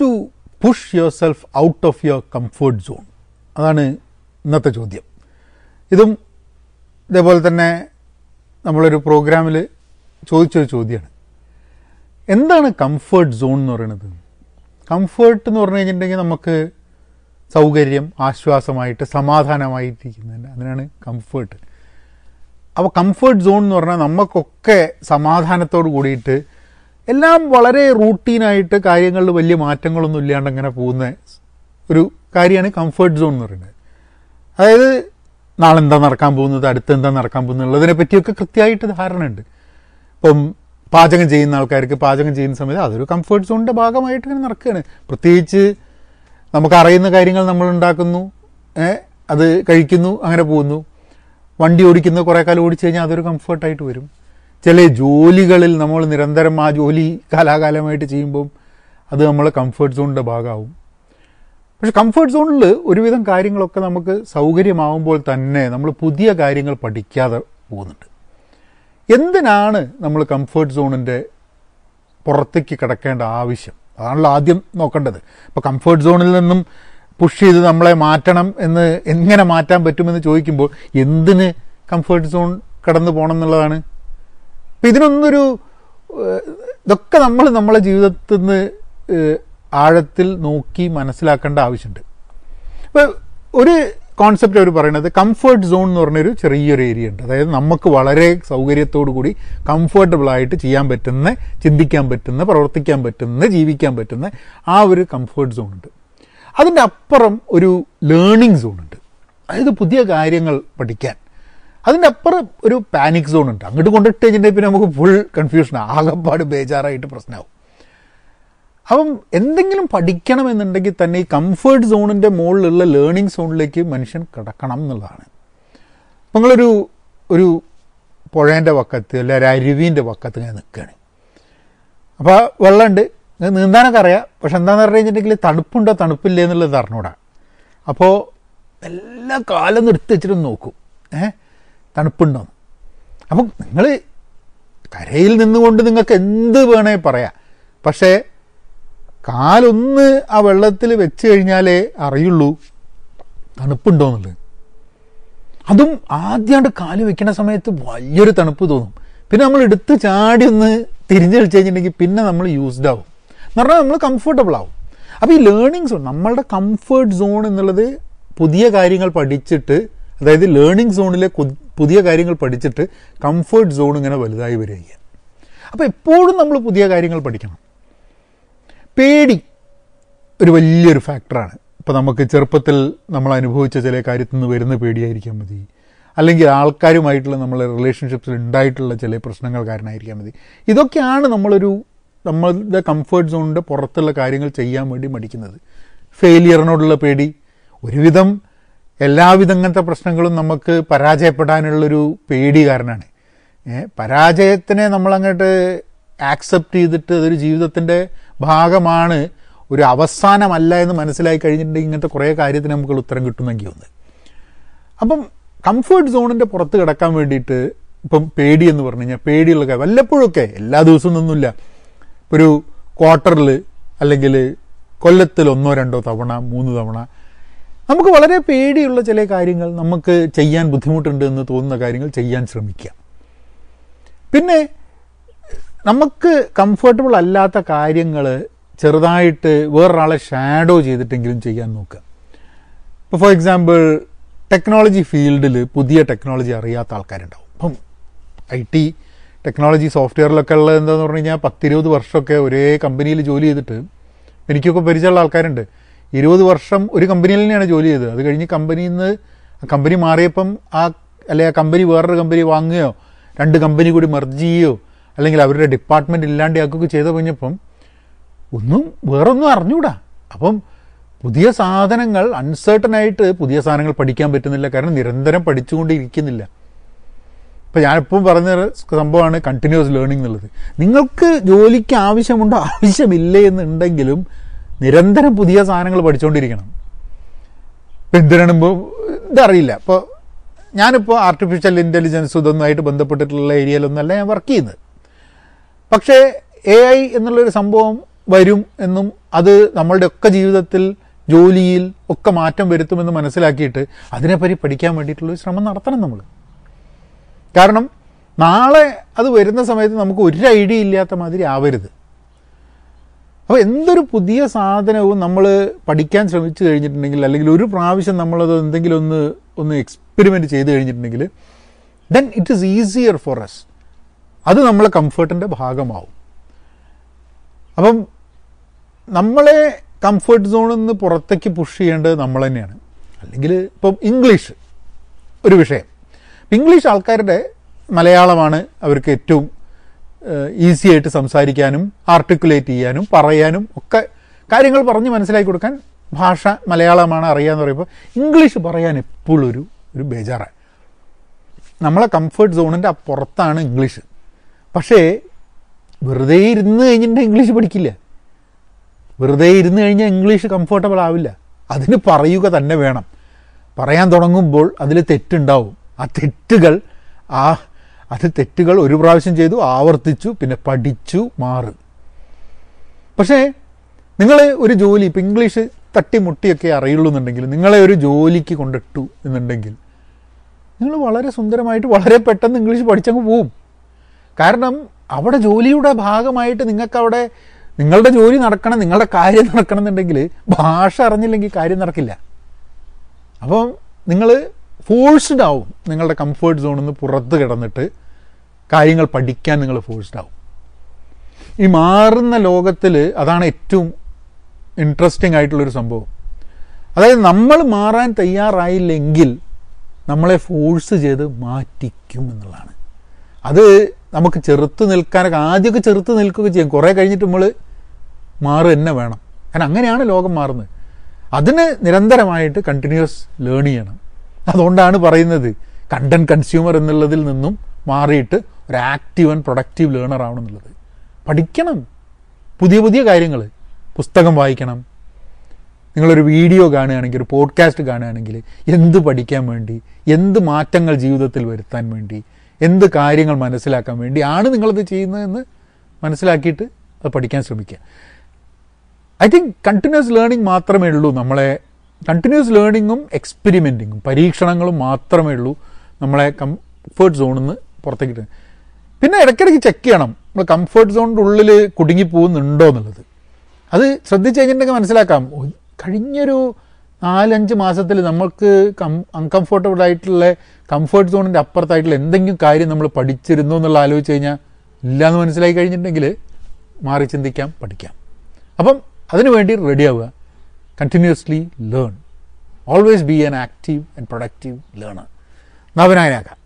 To push yourself out of your comfort zone അതാണ് ഇന്നത്തെ ചോദ്യം. ഇതും ഇതേപോലെ തന്നെ നമ്മളൊരു പ്രോഗ്രാമിൽ ചോദിച്ചൊരു ചോദ്യമാണ് എന്താണ് കംഫേർട്ട് സോൺ എന്ന് പറയുന്നത്? കംഫേർട്ട് എന്ന് പറഞ്ഞു കഴിഞ്ഞിട്ടുണ്ടെങ്കിൽ നമുക്ക് സൗകര്യം ആശ്വാസമായിട്ട് സമാധാനമായിട്ടിരിക്കുന്നതിന് അതിനാണ് കംഫേർട്ട് അപ്പോൾ കംഫേർട്ട് സോൺ എന്ന് പറഞ്ഞാൽ നമുക്കൊക്കെ സമാധാനത്തോട് കൂടിയിട്ട് എല്ലാം വളരെ റൂട്ടീനായിട്ട് കാര്യങ്ങളിൽ വലിയ മാറ്റങ്ങളൊന്നും ഇല്ലാണ്ട് അങ്ങനെ പോകുന്ന ഒരു കാര്യമാണ് കംഫേർട്ട് സോൺ എന്ന് പറയുന്നത്. അതായത് നാളെ എന്താ നടക്കാൻ പോകുന്നത് അടുത്ത് എന്താ നടക്കാൻ പോകുന്നത് ഉള്ളതിനെ പറ്റിയൊക്കെ കൃത്യമായിട്ട് ധാരണയുണ്ട്. ഇപ്പം പാചകം ചെയ്യുന്ന ആൾക്കാർക്ക് പാചകം ചെയ്യുന്ന സമയത്ത് അതൊരു കംഫേർട്ട് സോണിന്റെ ഭാഗമായിട്ട് ഇങ്ങനെ നടക്കുകയാണ്. പ്രത്യേകിച്ച് നമുക്കറിയുന്ന കാര്യങ്ങൾ നമ്മൾ ഉണ്ടാക്കുന്നു അത് കഴിക്കുന്നു അങ്ങനെ പോകുന്നു. വണ്ടി ഓടിക്കുന്ന കുറേ കാലം ഓടിച്ചു കഴിഞ്ഞാൽ അതൊരു കംഫർട്ടായിട്ട് വരും. ചില ജോലികളിൽ നമ്മൾ നിരന്തരം ആ ജോലി കാലാകാലമായിട്ട് ചെയ്യുമ്പം അത് നമ്മളെ കംഫേർട്ട് സോണിന്റെ ഭാഗമാവും. പക്ഷെ കംഫേർട്ട് സോണിൽ ഒരുവിധം കാര്യങ്ങളൊക്കെ നമുക്ക് സൗകര്യമാവുമ്പോൾ തന്നെ നമ്മൾ പുതിയ കാര്യങ്ങൾ പഠിക്കാതെ പോകുന്നുണ്ട്. എന്തിനാണ് നമ്മൾ കംഫേർട്ട് സോണിന്റെ പുറത്തേക്ക് കിടക്കേണ്ട ആവശ്യം? അതാണല്ലോ ആദ്യം നോക്കേണ്ടത്. ഇപ്പോൾ കംഫേർട്ട് സോണിൽ നിന്നും പുഷ് ചെയ്ത് നമ്മളെ മാറ്റണം എന്ന് എങ്ങനെ മാറ്റാൻ പറ്റുമെന്ന് ചോദിക്കുമ്പോൾ എന്തിന് കംഫേർട്ട് സോൺ കടന്നു പോകണം എന്നുള്ളതാണ് അപ്പം ഇതിനൊന്നൊരു ഇതൊക്കെ നമ്മൾ നമ്മളെ ജീവിതത്തിൽ നിന്ന് ആഴത്തിൽ നോക്കി മനസ്സിലാക്കേണ്ട ആവശ്യമുണ്ട് അപ്പോൾ ഒരു കോൺസെപ്റ്റ് അവർ പറയുന്നത് കംഫർട്ട് സോൺ എന്ന് പറഞ്ഞൊരു ചെറിയൊരു ഏരിയ ഉണ്ട്. അതായത് നമുക്ക് വളരെ സൗകര്യത്തോടു കൂടി കംഫർട്ടബിൾ ആയിട്ട് ചെയ്യാൻ പറ്റുന്ന ചിന്തിക്കാൻ പറ്റുന്ന പ്രവർത്തിക്കാൻ പറ്റുന്ന ജീവിക്കാൻ പറ്റുന്ന ആ ഒരു കംഫർട്ട് സോൺ ഉണ്ട്. അതിന്റെ അപ്പുറം ഒരു ലേണിംഗ് സോൺ ഉണ്ട്. അതായത് പുതിയ കാര്യങ്ങൾ പഠിക്കാൻ. അതിന്റെ അപ്പുറം ഒരു പാനിക് സോൺ ഉണ്ട്. അങ്ങോട്ട് കൊണ്ടിട്ട് കഴിഞ്ഞിട്ടുണ്ടെങ്കിൽ പിന്നെ നമുക്ക് ഫുൾ കൺഫ്യൂഷൻ ആകപ്പാട് ബേജാറായിട്ട് പ്രശ്നമാവും അപ്പം എന്തെങ്കിലും പഠിക്കണമെന്നുണ്ടെങ്കിൽ തന്നെ ഈ കംഫേർട്ട് സോണിന്റെ മുകളിലുള്ള ലേണിംഗ് സോണിലേക്ക് മനുഷ്യൻ കിടക്കണം എന്നുള്ളതാണ്. നിങ്ങളൊരു ഒരു പുഴേന്റെ വക്കത്ത് അല്ലെ ഒരു അരുവീന്റെ വക്കത്ത് ഇങ്ങനെ നിൽക്കുകയാണ് അപ്പോൾ വെള്ളമുണ്ട്. നീന്താനൊക്കെ അറിയാം. പക്ഷെ എന്താണെന്ന് പറഞ്ഞു കഴിഞ്ഞിട്ടുണ്ടെങ്കിൽ തണുപ്പുണ്ടോ തണുപ്പില്ലേ എന്നുള്ളത് അറിഞ്ഞൂടാ. അപ്പോൾ എല്ലാ കാലം നിർത്തി വെച്ചിട്ട് നോക്കും. ഏ തണുപ്പുണ്ടോ അപ്പം നിങ്ങൾ കരയിൽ നിന്നുകൊണ്ട് നിങ്ങൾക്ക് എന്ത് വേണേ പറയാം. പക്ഷേ കാലൊന്ന് ആ വെള്ളത്തിൽ വെച്ച് കഴിഞ്ഞാലേ അറിയുള്ളൂ തണുപ്പുണ്ടോ എന്നുള്ളത്. അതും ആദ്യമായിട്ട് കാൽ വെക്കുന്ന സമയത്ത് വലിയൊരു തണുപ്പ് തോന്നും. പിന്നെ നമ്മൾ എടുത്ത് ചാടി ഒന്ന് തിരിഞ്ഞു കളിച്ച് കഴിഞ്ഞിട്ടുണ്ടെങ്കിൽ പിന്നെ നമ്മൾ യൂസ്ഡ് ആവും. എന്ന് പറഞ്ഞാൽ നമ്മൾ കംഫർട്ടബിൾ ആവും. അപ്പോൾ ഈ ലേണിങ്സ് നമ്മളുടെ കംഫേർട്ട് സോൺ എന്നുള്ളത് പുതിയ കാര്യങ്ങൾ പഠിച്ചിട്ട് അതായത് ലേണിംഗ് സോണിലെ പുതിയ കാര്യങ്ങൾ പഠിച്ചിട്ട് കംഫേർട്ട് സോൺ ഇങ്ങനെ വലുതായി വരിക അപ്പോൾ എപ്പോഴും നമ്മൾ പുതിയ കാര്യങ്ങൾ പഠിക്കണം. പേടി ഒരു വലിയൊരു ഫാക്ടറാണ് ഇപ്പോൾ നമുക്ക് ചെറുപ്പത്തിൽ നമ്മൾ അനുഭവിച്ച ചില കാര്യത്തിൽ നിന്ന് വരുന്ന പേടിയായിരിക്കാൻ മതി. അല്ലെങ്കിൽ ആൾക്കാരുമായിട്ടുള്ള നമ്മളെ റിലേഷൻഷിപ്സിൽ ഉണ്ടായിട്ടുള്ള ചില പ്രശ്നങ്ങൾ കാരണമായിരിക്കാൻ മതി. ഇതൊക്കെയാണ് നമ്മളൊരു നമ്മളുടെ കംഫേർട്ട് സോണിന്റെ പുറത്തുള്ള കാര്യങ്ങൾ ചെയ്യാൻ വേണ്ടി മടിക്കുന്നത്. ഫെയിലിയറിനോടുള്ള പേടി ഒരുവിധം എല്ലാവിധ അങ്ങനത്തെ പ്രശ്നങ്ങളും നമുക്ക് പരാജയപ്പെടാനുള്ളൊരു പേടി കാരണമാണ് പരാജയത്തിനെ നമ്മളങ്ങോട്ട് ആക്സെപ്റ്റ് ചെയ്തിട്ട് അതൊരു ജീവിതത്തിന്റെ ഭാഗമാണ് ഒരു അവസാനമല്ല എന്ന് മനസ്സിലായി കഴിഞ്ഞിട്ടുണ്ടെങ്കിൽ ഇങ്ങനത്തെ കുറേ കാര്യത്തിന് നമുക്ക് ഉത്തരം കിട്ടുമെങ്കിൽ ഒന്ന്. അപ്പം കംഫേർട്ട് സോണിന്റെ പുറത്ത് കിടക്കാൻ വേണ്ടിയിട്ട് ഇപ്പം പേടി എന്ന് പറഞ്ഞു കഴിഞ്ഞാൽ പേടിയുള്ള കാര്യം വല്ലപ്പോഴൊക്കെ എല്ലാ ദിവസവും ഒന്നുമില്ല ഒരു ക്വാർട്ടറിൽ അല്ലെങ്കിൽ കൊല്ലത്തിൽ ഒന്നോ രണ്ടോ തവണ മൂന്ന് തവണ നമുക്ക് വളരെ പേടിയുള്ള ചില കാര്യങ്ങൾ നമുക്ക് ചെയ്യാൻ ബുദ്ധിമുട്ടുണ്ട് എന്ന് തോന്നുന്ന കാര്യങ്ങൾ ചെയ്യാൻ ശ്രമിക്കുക. പിന്നെ നമുക്ക് കംഫർട്ടബിൾ അല്ലാത്ത കാര്യങ്ങൾ ചെറുതായിട്ട് വേറൊരാളെ ഷാഡോ ചെയ്തിട്ടെങ്കിലും ചെയ്യാൻ നോക്കുക. ഇപ്പോൾ ഫോർ എക്സാമ്പിൾ ടെക്നോളജി ഫീൽഡിൽ പുതിയ ടെക്നോളജി അറിയാത്ത ആൾക്കാരുണ്ടാവും. അപ്പം ഐ ടി ടെക്നോളജി സോഫ്റ്റ്വെയറിലൊക്കെ ഉള്ളത് എന്താണെന്ന് പറഞ്ഞു കഴിഞ്ഞാൽ പത്തിരുപത് വർഷമൊക്കെ ഒരേ കമ്പനിയിൽ ജോലി ചെയ്തിട്ട് എനിക്കൊക്കെ പരിചയമുള്ള ആൾക്കാരുണ്ട്. ഇരുപത് വർഷം ഒരു കമ്പനിയിൽ തന്നെയാണ് ജോലി ചെയ്തത്. അത് കഴിഞ്ഞ് കമ്പനിയിൽ നിന്ന് കമ്പനി മാറിയപ്പം ആ അല്ലെ ആ കമ്പനി വേറൊരു കമ്പനി വാങ്ങുകയോ രണ്ട് കമ്പനി കൂടി മെർജ് ചെയ്യുകയോ അല്ലെങ്കിൽ അവരുടെ ഡിപ്പാർട്ട്മെന്റ് ഇല്ലാണ്ടാക്കുകയൊക്കെ ചെയ്ത് കഴിഞ്ഞപ്പം ഒന്നും വേറൊന്നും അറിഞ്ഞൂടാ. അപ്പം പുതിയ സാധനങ്ങൾ അൺസേർട്ടനായിട്ട് പുതിയ സാധനങ്ങൾ പഠിക്കാൻ പറ്റുന്നില്ല. കാരണം നിരന്തരം പഠിച്ചുകൊണ്ടിരിക്കുന്നില്ല. ഇപ്പം ഞാനിപ്പം പറഞ്ഞ സംഭവമാണ് കണ്ടിന്യൂസ് ലേണിംഗ് എന്നുള്ളത്. നിങ്ങൾക്ക് ജോലിക്ക് ആവശ്യമുണ്ടോ? ആവശ്യമില്ലേ എന്നുണ്ടെങ്കിലും നിരന്തരം പുതിയ സാധനങ്ങൾ പഠിച്ചുകൊണ്ടിരിക്കണം ഇപ്പം എന്തിനാണ് ഇതറിയില്ല. ഇപ്പോൾ ഞാനിപ്പോൾ ആർട്ടിഫിഷ്യൽ ഇന്റലിജൻസ് ഇതൊന്നുമായിട്ട് ബന്ധപ്പെട്ടിട്ടുള്ള ഏരിയയിലൊന്നല്ല ഞാൻ വർക്ക് ചെയ്യുന്നത്. പക്ഷേ എ ഐ എന്നുള്ളൊരു സംഭവം വരും എന്നും അത് നമ്മളുടെ ഒക്കെ ജീവിതത്തിൽ ജോലിയിൽ ഒക്കെ മാറ്റം വരുത്തുമെന്ന് മനസ്സിലാക്കിയിട്ട് അതിനെപ്പറ്റി പഠിക്കാൻ വേണ്ടിയിട്ടുള്ളൊരു ശ്രമം നടത്തണം നമ്മൾ കാരണം നാളെ അത് വരുന്ന സമയത്ത് നമുക്ക് ഒരു ഐഡിയ ഇല്ലാത്ത മാതിരി ആവരുത്. അപ്പോൾ എന്തൊരു പുതിയ സാധനവും നമ്മൾ പഠിക്കാൻ ശ്രമിച്ചു കഴിഞ്ഞിട്ടുണ്ടെങ്കിൽ അല്ലെങ്കിൽ ഒരു പ്രാവശ്യം നമ്മളത് എന്തെങ്കിലും ഒന്ന് ഒന്ന് എക്സ്പെരിമെന്റ് ചെയ്ത് കഴിഞ്ഞിട്ടുണ്ടെങ്കിൽ then it is easier for us അത് നമ്മളെ കംഫർട്ടിന്റെ ഭാഗമാവും. അപ്പം നമ്മളെ കംഫർട്ട് സോണിൽ നിന്ന് പുറത്തേക്ക് പുഷ് ചെയ്യേണ്ടത് നമ്മൾ തന്നെയാണ്. അല്ലെങ്കിൽ ഇപ്പം ഇംഗ്ലീഷ് ഒരു വിഷയം. ഇംഗ്ലീഷ് ആൾക്കാരുടെ മലയാളമാണ് അവർക്ക് ഏറ്റവും ഈസി ആയിട്ട് സംസാരിക്കാനും ആർട്ടിക്കുലേറ്റ് ചെയ്യാനും പറയാനും ഒക്കെ കാര്യങ്ങൾ പറഞ്ഞ് മനസ്സിലാക്കി കൊടുക്കാൻ ഭാഷ മലയാളമാണ് അറിയാന്ന് പറയുമ്പോൾ ഇംഗ്ലീഷ് പറയാൻ എപ്പോഴും ഒരു ഒരു ബേജാറാണ് നമ്മളെ കംഫർട്ട് സോണിന്റെ അപ്പുറത്താണ് ഇംഗ്ലീഷ് പക്ഷേ വെറുതെ ഇരുന്ന് കഴിഞ്ഞിട്ടുണ്ടെങ്കിൽ ഇംഗ്ലീഷ് പഠിക്കില്ല. വെറുതെ ഇരുന്ന് കഴിഞ്ഞാൽ ഇംഗ്ലീഷ് കംഫർട്ടബിൾ ആവില്ല. അതിന് പറയുക തന്നെ വേണം. പറയാൻ തുടങ്ങുമ്പോൾ അതിൽ തെറ്റുണ്ടാവും. ആ തെറ്റുകൾ ആ അത് തെറ്റുകൾ ഒരു പ്രാവശ്യം ചെയ്തു ആവർത്തിച്ചു പിന്നെ പഠിച്ചു മാറും. പക്ഷേ നിങ്ങൾ ഒരു ജോലി ഇപ്പം ഇംഗ്ലീഷ് തട്ടിമുട്ടിയൊക്കെ അറിയുള്ളൂ എന്നുണ്ടെങ്കിൽ നിങ്ങളെ ഒരു ജോലിക്ക് കൊണ്ടിട്ടു എന്നുണ്ടെങ്കിൽ നിങ്ങൾ വളരെ സുന്ദരമായിട്ട് വളരെ പെട്ടെന്ന് ഇംഗ്ലീഷ് പഠിച്ചങ്ങ് പോവും. കാരണം അവിടെ ജോലിയുടെ ഭാഗമായിട്ട് നിങ്ങൾക്ക് അവിടെ നിങ്ങളുടെ ജോലി നടക്കണം നിങ്ങളുടെ കാര്യം നടക്കണം എന്നുണ്ടെങ്കിൽ ഭാഷ അറിഞ്ഞില്ലെങ്കിൽ കാര്യം നടക്കില്ല. അപ്പം നിങ്ങൾ ഫോഴ്സ്ഡ് ആവും നിങ്ങളുടെ കംഫേർട്ട് സോണിൽ നിന്ന് പുറത്ത് കിടന്നിട്ട് കാര്യങ്ങൾ പഠിക്കാൻ നിങ്ങൾ ഫോഴ്സ്ഡ് ആവും. ഈ മാറുന്ന ലോകത്തിൽ അതാണ് ഏറ്റവും ഇൻട്രസ്റ്റിംഗ് ആയിട്ടുള്ളൊരു സംഭവം. അതായത് നമ്മൾ മാറാൻ തയ്യാറായില്ലെങ്കിൽ നമ്മളെ ഫോഴ്സ് ചെയ്ത് മാറ്റിക്കും എന്നുള്ളതാണ്. അത് നമുക്ക് ചെറുത്ത് നിൽക്കാനൊക്കെ ആദ്യമൊക്കെ ചെറുത്ത് നിൽക്കുകയൊക്കെ ചെയ്യും. കുറേ കഴിഞ്ഞിട്ട് നമ്മൾ മാറുക തന്നെ വേണം. കാരണം അങ്ങനെയാണ് ലോകം മാറുന്നത്. അതിന് നിരന്തരമായിട്ട് കണ്ടിന്യൂസ് ലേൺ ചെയ്യണം. അതുകൊണ്ടാണ് പറയുന്നത് കണ്ടന്റ് കൺസ്യൂമർ എന്നുള്ളതിൽ നിന്നും മാറിയിട്ട് ഒരു ആക്റ്റീവ് ആൻഡ് പ്രൊഡക്റ്റീവ് ലേണർ ആവണം എന്നുള്ളത് പഠിക്കണം. പുതിയ പുതിയ കാര്യങ്ങൾ. പുസ്തകം വായിക്കണം. നിങ്ങളൊരു വീഡിയോ കാണുകയാണെങ്കിൽ ഒരു പോഡ്കാസ്റ്റ് കാണുകയാണെങ്കിൽ എന്ത് പഠിക്കാൻ വേണ്ടി എന്ത് മാറ്റങ്ങൾ ജീവിതത്തിൽ വരുത്താൻ വേണ്ടി എന്ത് കാര്യങ്ങൾ മനസ്സിലാക്കാൻ വേണ്ടിയാണ് നിങ്ങളത് ചെയ്യുന്നതെന്ന് മനസ്സിലാക്കിയിട്ട് അത് പഠിക്കാൻ ശ്രമിക്കുക. ഐ തിങ്ക് കണ്ടിന്യൂസ് ലേണിംഗ് മാത്രമേ ഉള്ളൂ നമ്മളെ കണ്ടിന്യൂസ് ലേണിങ്ങും എക്സ്പെരിമെന്റിങ്ങും പരീക്ഷണങ്ങളും മാത്രമേ ഉള്ളൂ നമ്മളെ കംഫേർട്ട് സോണിൽ നിന്ന് പുറത്തേക്ക് പിന്നെ ഇടയ്ക്കിടയ്ക്ക് ചെക്ക് ചെയ്യണം. നമ്മൾ കംഫേർട്ട് സോണിന്റെ ഉള്ളിൽ കുടുങ്ങി പോകുന്നുണ്ടോ എന്നുള്ളത്. അത് ശ്രദ്ധിച്ച് കഴിഞ്ഞിട്ടുണ്ടെങ്കിൽ മനസ്സിലാക്കാം. കഴിഞ്ഞൊരു നാലഞ്ച് മാസത്തിൽ നമ്മൾക്ക് കം അൺകംഫർട്ടബിൾ ആയിട്ടുള്ള കംഫേർട്ട് സോണിന്റെ അപ്പുറത്തായിട്ടുള്ള എന്തെങ്കിലും കാര്യം നമ്മൾ പഠിച്ചിരുന്നു എന്നുള്ള ആലോചിച്ച് കഴിഞ്ഞാൽ ഇല്ലയെന്ന് മനസ്സിലായി കഴിഞ്ഞിട്ടുണ്ടെങ്കിൽ മാറി ചിന്തിക്കാം പഠിക്കാം. അപ്പം അതിനു വേണ്ടി റെഡി ആവുക. Continuously learn always be an active and productive learner നവനായനാക്കാം